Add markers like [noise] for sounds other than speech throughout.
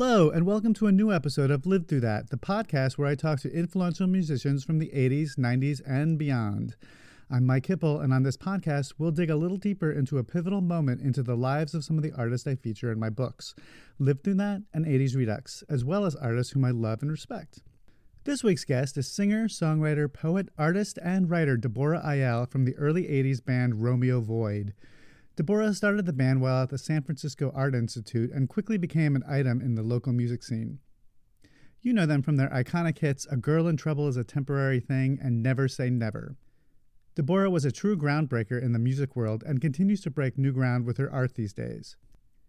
Hello, and welcome to a new episode of Live Through That, the podcast where I talk to influential musicians from the 80s, 90s, and beyond. I'm Mike Hipple, and on this podcast, we'll dig a little deeper into a pivotal moment into the lives of some of the artists I feature in my books, Live Through That and 80s Redux, as well as artists whom I love and respect. This week's guest is singer, songwriter, poet, artist, and writer Deborah Iyall from the early 80s band Romeo Void. Deborah started the band while at the San Francisco Art Institute and quickly became an item in the local music scene. You know them from their iconic hits A Girl in Trouble is a Temporary Thing and Never Say Never. Deborah was a true groundbreaker in the music world and continues to break new ground with her art these days.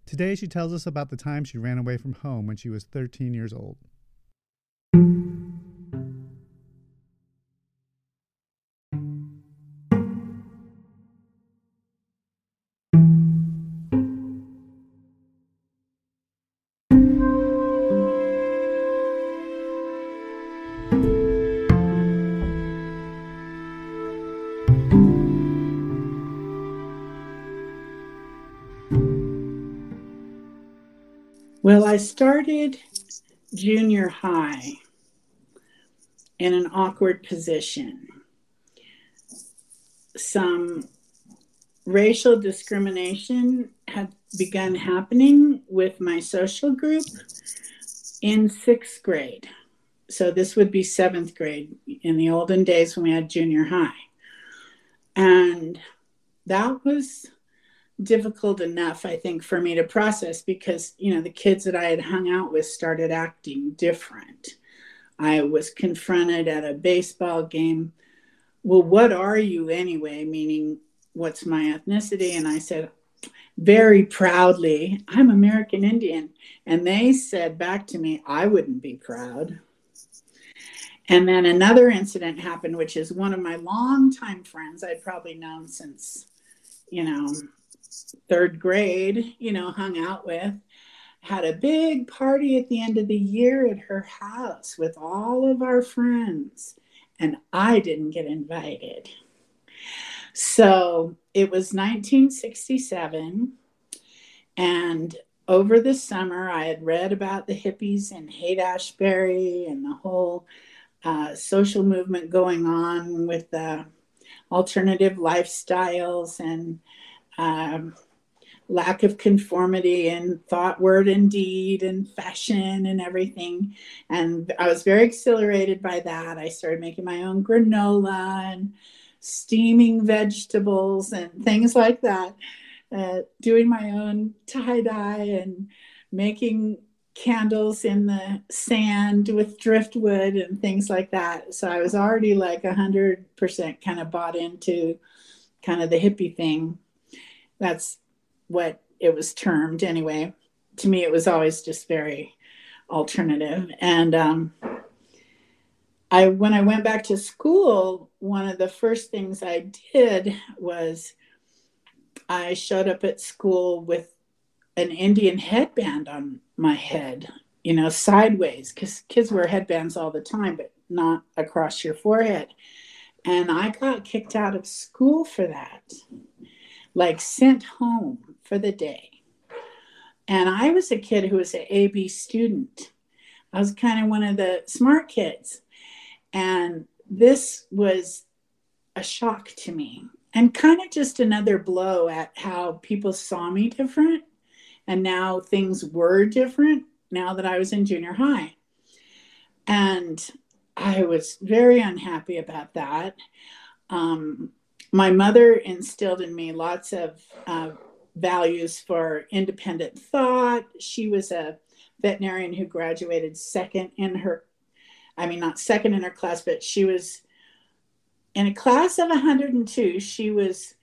Today, she tells us about the time she ran away from home when she was 13 years old. Well, I started junior high in an awkward position. Some racial discrimination had begun happening with my social group in sixth grade. So this would be seventh grade in the olden days when we had junior high. And that was difficult enough, I think, for me to process because, you know, the kids that I had hung out with started acting different. I was confronted at a baseball game. Well, what are you anyway? Meaning, what's my ethnicity? And I said, very proudly, I'm American Indian. And they said back to me, I wouldn't be proud. And then another incident happened, which is one of my longtime friends I'd probably known since, you know, third grade, you know, hung out with, had a big party at the end of the year at her house with all of our friends. And I didn't get invited. So it was 1967. And over the summer, I had read about the hippies in Haight Ashbury and the whole uh, social movement going on with the alternative lifestyles and um, lack of conformity in thought, word, and deed, and fashion, and everything. And I was very exhilarated by that. I started making my own granola and steaming vegetables and things like that, uh, doing my own tie dye and making candles in the sand with driftwood and things like that. So I was already like a hundred percent kind of bought into kind of the hippie thing that's what it was termed anyway. To me, it was always just very alternative. And um, I, when I went back to school, one of the first things I did was I showed up at school with an Indian headband on my head, you know, sideways, because kids wear headbands all the time, but not across your forehead. And I got kicked out of school for that like sent home for the day. And I was a kid who was an AB student. I was kind of one of the smart kids. And this was a shock to me and kind of just another blow at how people saw me different. And now things were different now that I was in junior high. And I was very unhappy about that. Um, my mother instilled in me lots of uh, values for independent thought. She was a veterinarian who graduated second in her, I mean, not second in her class, but she was in a class of 102. She was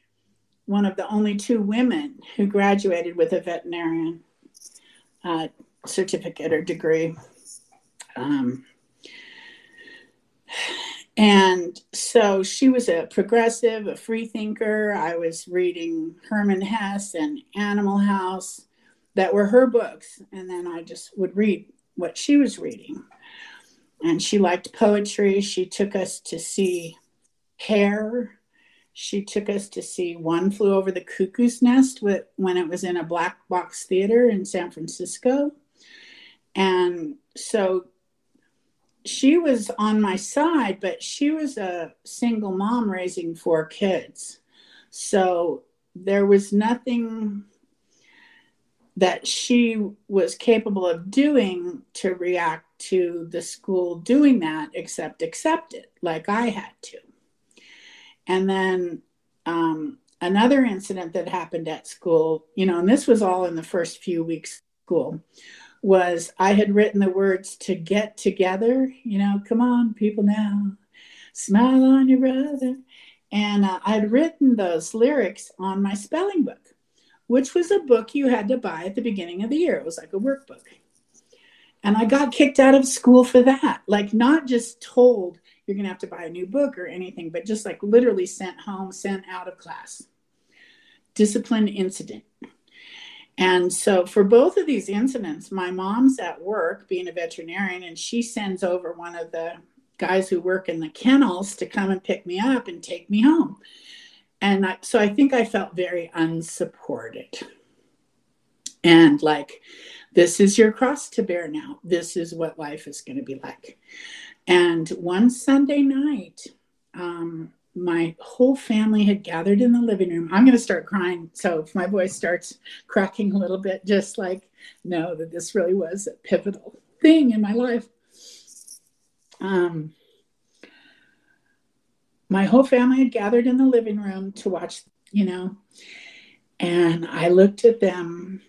one of the only two women who graduated with a veterinarian uh, certificate or degree. Um, and so she was a progressive, a free thinker. I was reading Hermann Hesse and Animal House that were her books. And then I just would read what she was reading. And she liked poetry. She took us to see Hair. She took us to see One Flew Over the Cuckoo's Nest when it was in a black box theater in San Francisco. And so she was on my side, but she was a single mom raising four kids. So there was nothing that she was capable of doing to react to the school doing that except accept it like I had to. And then um, another incident that happened at school, you know, and this was all in the first few weeks of school, was I had written the words to get together, you know, come on, people now, smile on your brother. And uh, I'd written those lyrics on my spelling book, which was a book you had to buy at the beginning of the year. It was like a workbook. And I got kicked out of school for that. Like, not just told you're going to have to buy a new book or anything, but just like literally sent home, sent out of class. Discipline incident. And so, for both of these incidents, my mom's at work being a veterinarian, and she sends over one of the guys who work in the kennels to come and pick me up and take me home. And I, so I think I felt very unsupported. And like, this is your cross to bear now. This is what life is going to be like. And one Sunday night, um, my whole family had gathered in the living room. I'm going to start crying. So if my voice starts cracking a little bit, just like know that this really was a pivotal thing in my life. Um, my whole family had gathered in the living room to watch, you know, and I looked at them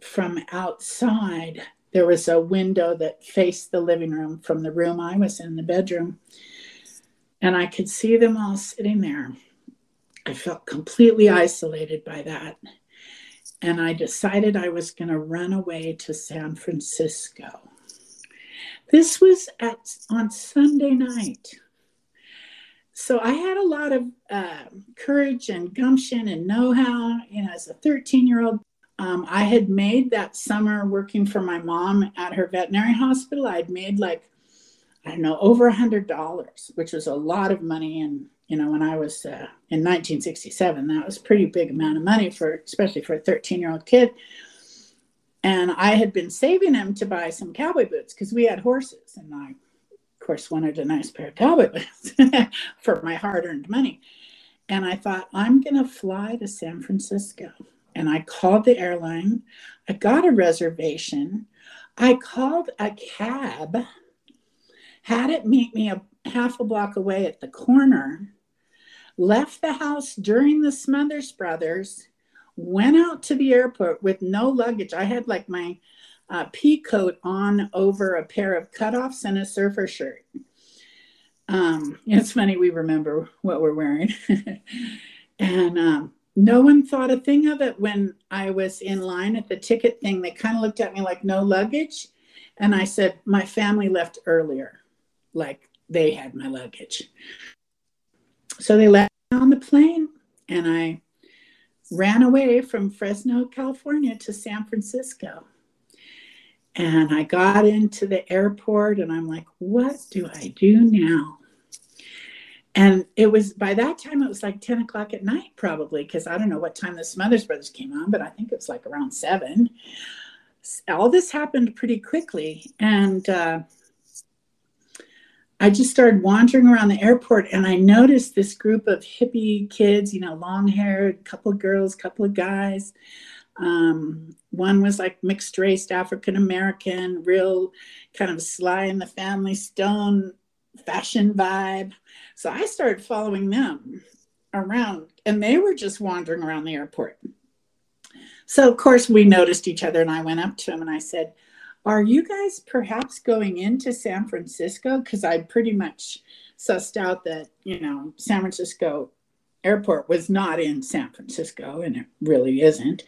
from outside. There was a window that faced the living room from the room I was in, the bedroom and I could see them all sitting there. I felt completely isolated by that. And I decided I was going to run away to San Francisco. This was at on Sunday night. So I had a lot of uh, courage and gumption and know-how. You know, as a 13-year-old, um, I had made that summer working for my mom at her veterinary hospital. I'd made like I don't know, over a hundred dollars, which was a lot of money. And, you know, when I was uh, in 1967, that was pretty big amount of money for, especially for a 13 year old kid. And I had been saving them to buy some cowboy boots because we had horses. And I, of course, wanted a nice pair of cowboy [laughs] boots for my hard earned money. And I thought, I'm going to fly to San Francisco. And I called the airline. I got a reservation. I called a cab had it meet me a half a block away at the corner, left the house during the Smothers Brothers, went out to the airport with no luggage. I had like my uh, pea coat on over a pair of cutoffs and a surfer shirt. Um, it's funny, we remember what we're wearing. [laughs] and um, no one thought a thing of it when I was in line at the ticket thing. They kind of looked at me like, no luggage. And I said, my family left earlier like they had my luggage. So they let me on the plane and I ran away from Fresno, California to San Francisco. And I got into the airport and I'm like, what do I do now? And it was by that time, it was like 10 o'clock at night, probably, because I don't know what time the Smothers Brothers came on, but I think it was like around seven. All this happened pretty quickly. And uh, I just started wandering around the airport and I noticed this group of hippie kids, you know, long haired, couple of girls, couple of guys. Um, one was like mixed race African American, real kind of Sly and the Family Stone fashion vibe. So I started following them around and they were just wandering around the airport. So, of course, we noticed each other and I went up to him and I said, are you guys perhaps going into San Francisco? Because I pretty much sussed out that, you know, San Francisco airport was not in San Francisco, and it really isn't.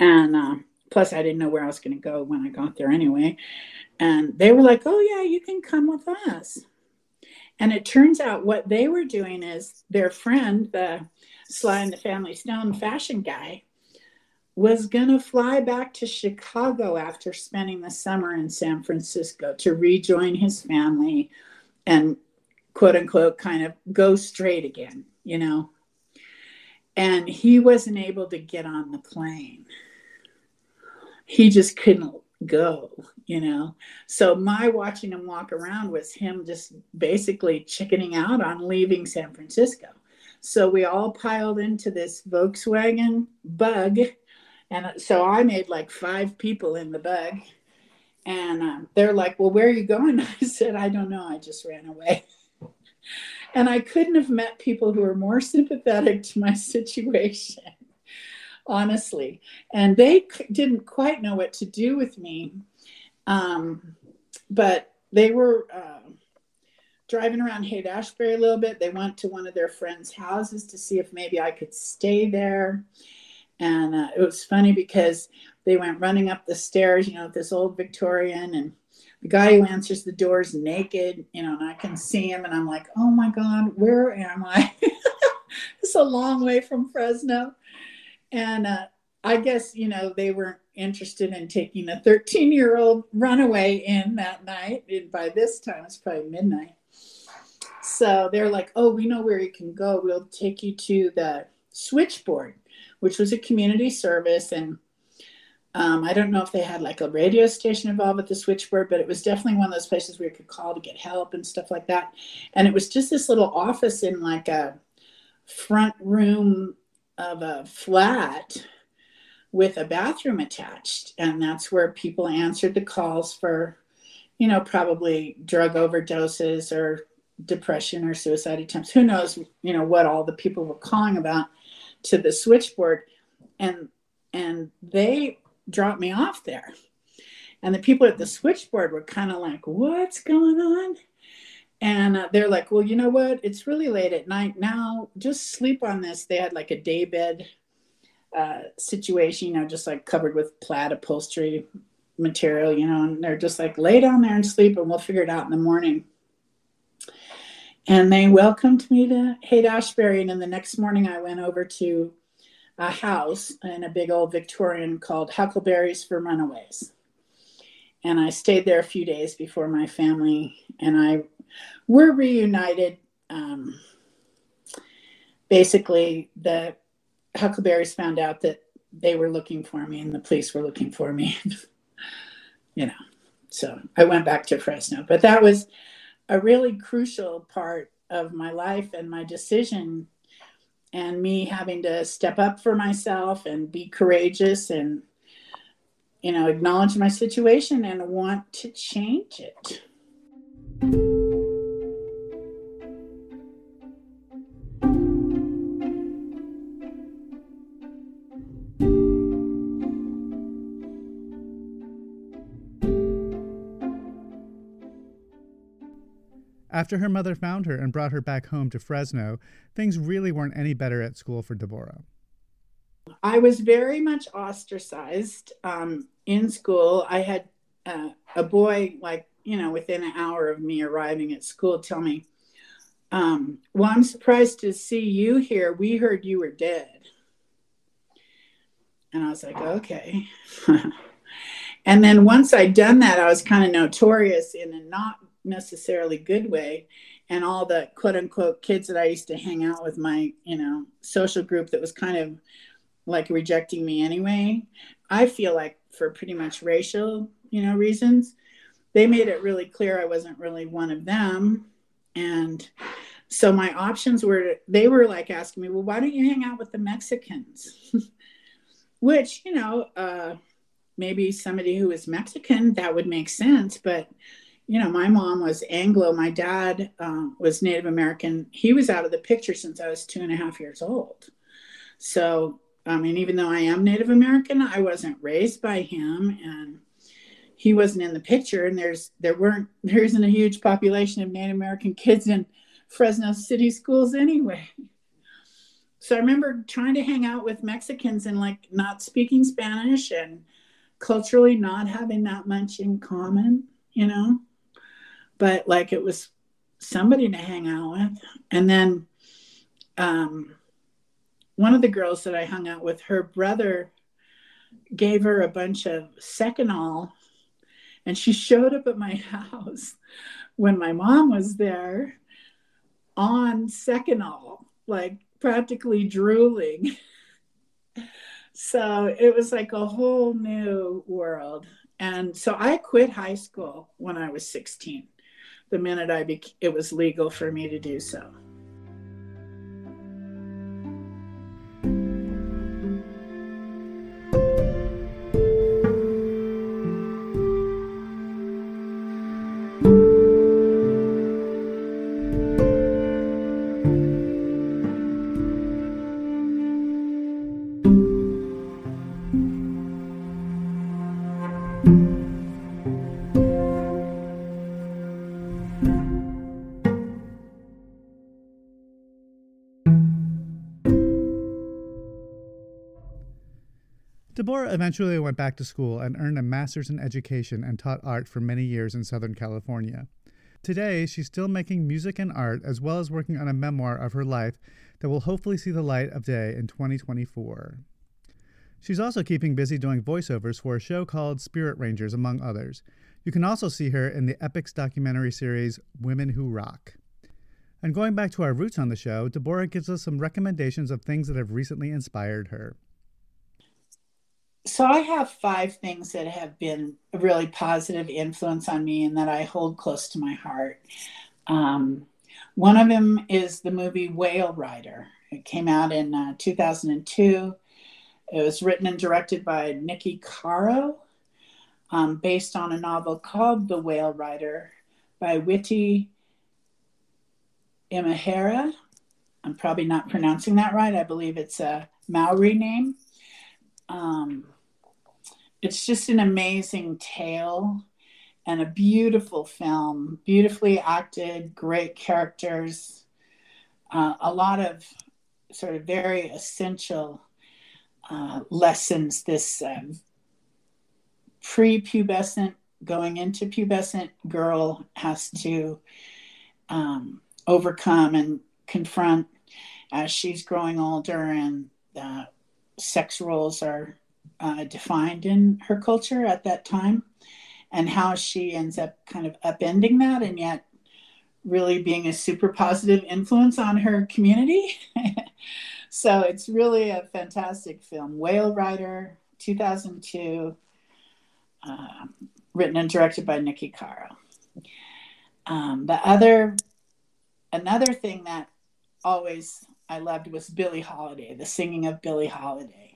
And uh, plus, I didn't know where I was going to go when I got there anyway. And they were like, oh, yeah, you can come with us. And it turns out what they were doing is their friend, the Sly and the Family Stone fashion guy, was going to fly back to Chicago after spending the summer in San Francisco to rejoin his family and quote unquote kind of go straight again, you know. And he wasn't able to get on the plane. He just couldn't go, you know. So my watching him walk around was him just basically chickening out on leaving San Francisco. So we all piled into this Volkswagen bug. And so I made like five people in the bug. And um, they're like, Well, where are you going? [laughs] I said, I don't know. I just ran away. [laughs] and I couldn't have met people who were more sympathetic to my [laughs] situation, honestly. And they didn't quite know what to do with me. Um, but they were uh, driving around Haight Ashbury a little bit. They went to one of their friends' houses to see if maybe I could stay there. And uh, it was funny because they went running up the stairs, you know, this old Victorian, and the guy who answers the door is naked, you know, and I can see him, and I'm like, oh my God, where am I? [laughs] it's a long way from Fresno. And uh, I guess, you know, they weren't interested in taking a 13 year old runaway in that night. And by this time, it's probably midnight. So they're like, oh, we know where you can go. We'll take you to the switchboard, which was a community service. And um, I don't know if they had like a radio station involved with the switchboard, but it was definitely one of those places where you could call to get help and stuff like that. And it was just this little office in like a front room of a flat with a bathroom attached. And that's where people answered the calls for, you know, probably drug overdoses or depression or suicide attempts. Who knows, you know, what all the people were calling about to the switchboard. And and they dropped me off there. And the people at the switchboard were kind of like, what's going on? And uh, they're like, well, you know what? It's really late at night now. Just sleep on this. They had like a day bed uh, situation, you know, just like covered with plaid upholstery material, you know, and they're just like, lay down there and sleep and we'll figure it out in the morning. And they welcomed me to Haight Ashbury. And then the next morning, I went over to a house in a big old Victorian called Huckleberries for Runaways. And I stayed there a few days before my family and I were reunited. Um, basically, the Huckleberries found out that they were looking for me and the police were looking for me. [laughs] you know, so I went back to Fresno. But that was a really crucial part of my life and my decision and me having to step up for myself and be courageous and you know acknowledge my situation and want to change it After her mother found her and brought her back home to Fresno, things really weren't any better at school for Deborah. I was very much ostracized um, in school. I had uh, a boy, like, you know, within an hour of me arriving at school, tell me, um, Well, I'm surprised to see you here. We heard you were dead. And I was like, Okay. [laughs] and then once I'd done that, I was kind of notorious in a not necessarily good way. And all the quote unquote kids that i used to hang out with my you know social group that was kind of like rejecting me anyway i feel like for pretty much racial you know reasons they made it really clear i wasn't really one of them. And so my options were they were like asking me well why don't you hang out with the mexicans? [laughs] Which you know uh, maybe somebody who is mexican that would make sense but you know, my mom was Anglo, my dad uh, was Native American. He was out of the picture since I was two and a half years old. So, I mean, even though I am Native American, I wasn't raised by him and he wasn't in the picture. And there's, there weren't, [laughs] there isn't a huge population of Native American kids in Fresno city schools anyway. So I remember trying to hang out with Mexicans and like not speaking Spanish and culturally not having that much in common, you know? But like it was somebody to hang out with. And then um, one of the girls that I hung out with, her brother gave her a bunch of Seconal, and she showed up at my [laughs] house when my mom was there on Seconal, like practically drooling. [laughs] so it was like a whole new world. And so I quit high school when I was 16, the minute I bec- it was legal for me to do so. Deborah eventually went back to school and earned a master's in education and taught art for many years in Southern California. Today, she's still making music and art as well as working on a memoir of her life that will hopefully see the light of day in 2024. She's also keeping busy doing voiceovers for a show called Spirit Rangers, among others. You can also see her in the Epix documentary series Women Who Rock. And going back to our roots on the show, Deborah gives us some recommendations of things that have recently inspired her so I have five things that have been a really positive influence on me and that I hold close to my heart. Um, one of them is the movie Whale Rider. It came out in uh, 2002. It was written and directed by Nikki Caro, um, based on a novel called The Whale Rider by Witi Ihimaera. I'm probably not pronouncing that right. I believe it's a Maori name. Um, it's just an amazing tale and a beautiful film, beautifully acted, great characters, uh, a lot of sort of very essential uh, lessons this um, pre-pubescent going into pubescent girl has to um, overcome and confront as she's growing older and uh, sex roles are uh, defined in her culture at that time and how she ends up kind of upending that and yet really being a super positive influence on her community. [laughs] so it's really a fantastic film. Whale Rider, 2002, uh, written and directed by Nikki Caro. Um, the other, another thing that always I loved was Billie Holiday, the singing of Billie Holiday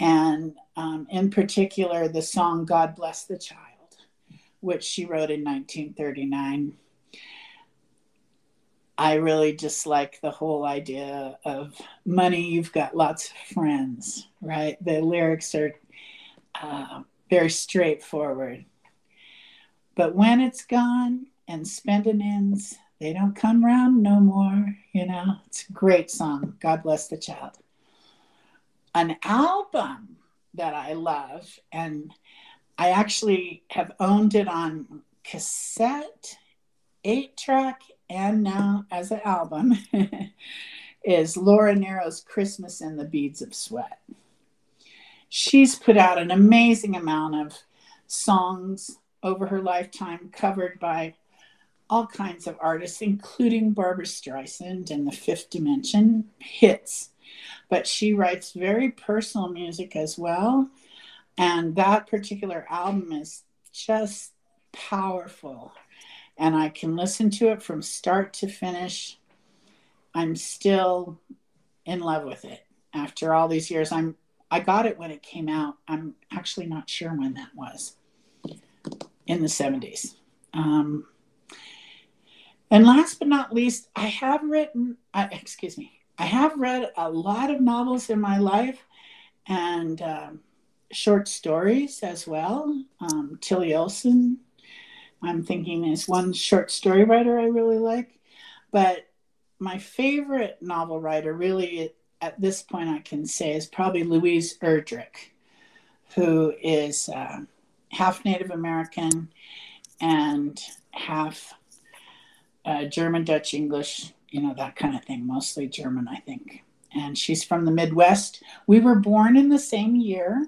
and um, in particular the song God Bless the Child, which she wrote in 1939. I really just like the whole idea of money, you've got lots of friends, right? The lyrics are uh, very straightforward. But when it's gone and spending ends, they don't come round no more, you know? It's a great song. God bless the child an album that I love, and I actually have owned it on cassette, eight track, and now as an album, [laughs] is Laura Nyro's Christmas and the Beads of Sweat. She's put out an amazing amount of songs over her lifetime, covered by all kinds of artists, including Barbra Streisand and the Fifth Dimension hits but she writes very personal music as well. And that particular album is just powerful. And I can listen to it from start to finish. I'm still in love with it after all these years. I'm I got it when it came out. I'm actually not sure when that was. In the 70s. Um, and last but not least, I have written, uh, excuse me, I have read a lot of novels in my life and um, short stories as well. Um, Tillie Olsen, I'm thinking, is one short story writer I really like. But my favorite novel writer, really, at this point, I can say, is probably Louise Erdrich, who is uh, half Native American and half uh, German, Dutch, English you know, that kind of thing, mostly German, I think. And she's from the Midwest. We were born in the same year.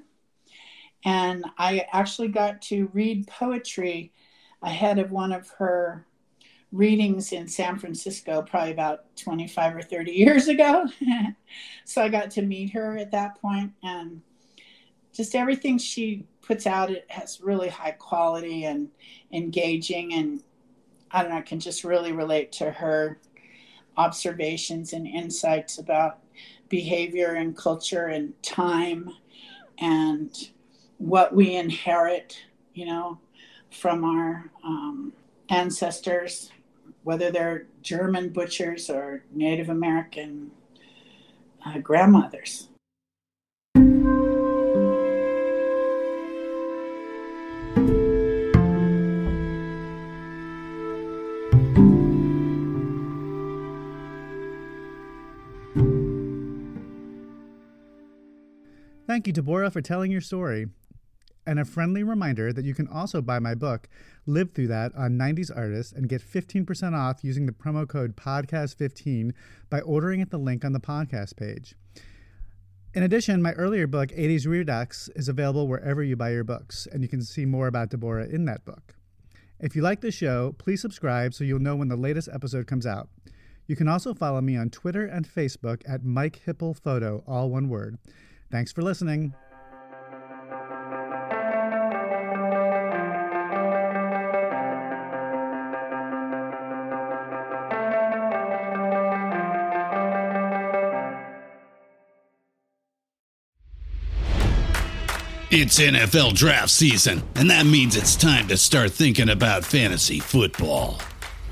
And I actually got to read poetry ahead of one of her readings in San Francisco, probably about 25 or 30 years ago. [laughs] so I got to meet her at that point. And just everything she puts out it has really high quality and engaging and I don't know, I can just really relate to her observations and insights about behavior and culture and time and what we inherit, you know, from our um, ancestors, whether they're German butchers or Native American uh, grandmothers. Thank you, Deborah, for telling your story. And a friendly reminder that you can also buy my book, Live Through That, on 90s Artists and get 15% off using the promo code PODCAST15 by ordering at the link on the podcast page. In addition, my earlier book, 80s Redux, is available wherever you buy your books, and you can see more about Deborah in that book. If you like the show, please subscribe so you'll know when the latest episode comes out. You can also follow me on Twitter and Facebook at Mike Hipple Photo, all one word. Thanks for listening. It's NFL draft season, and that means it's time to start thinking about fantasy football.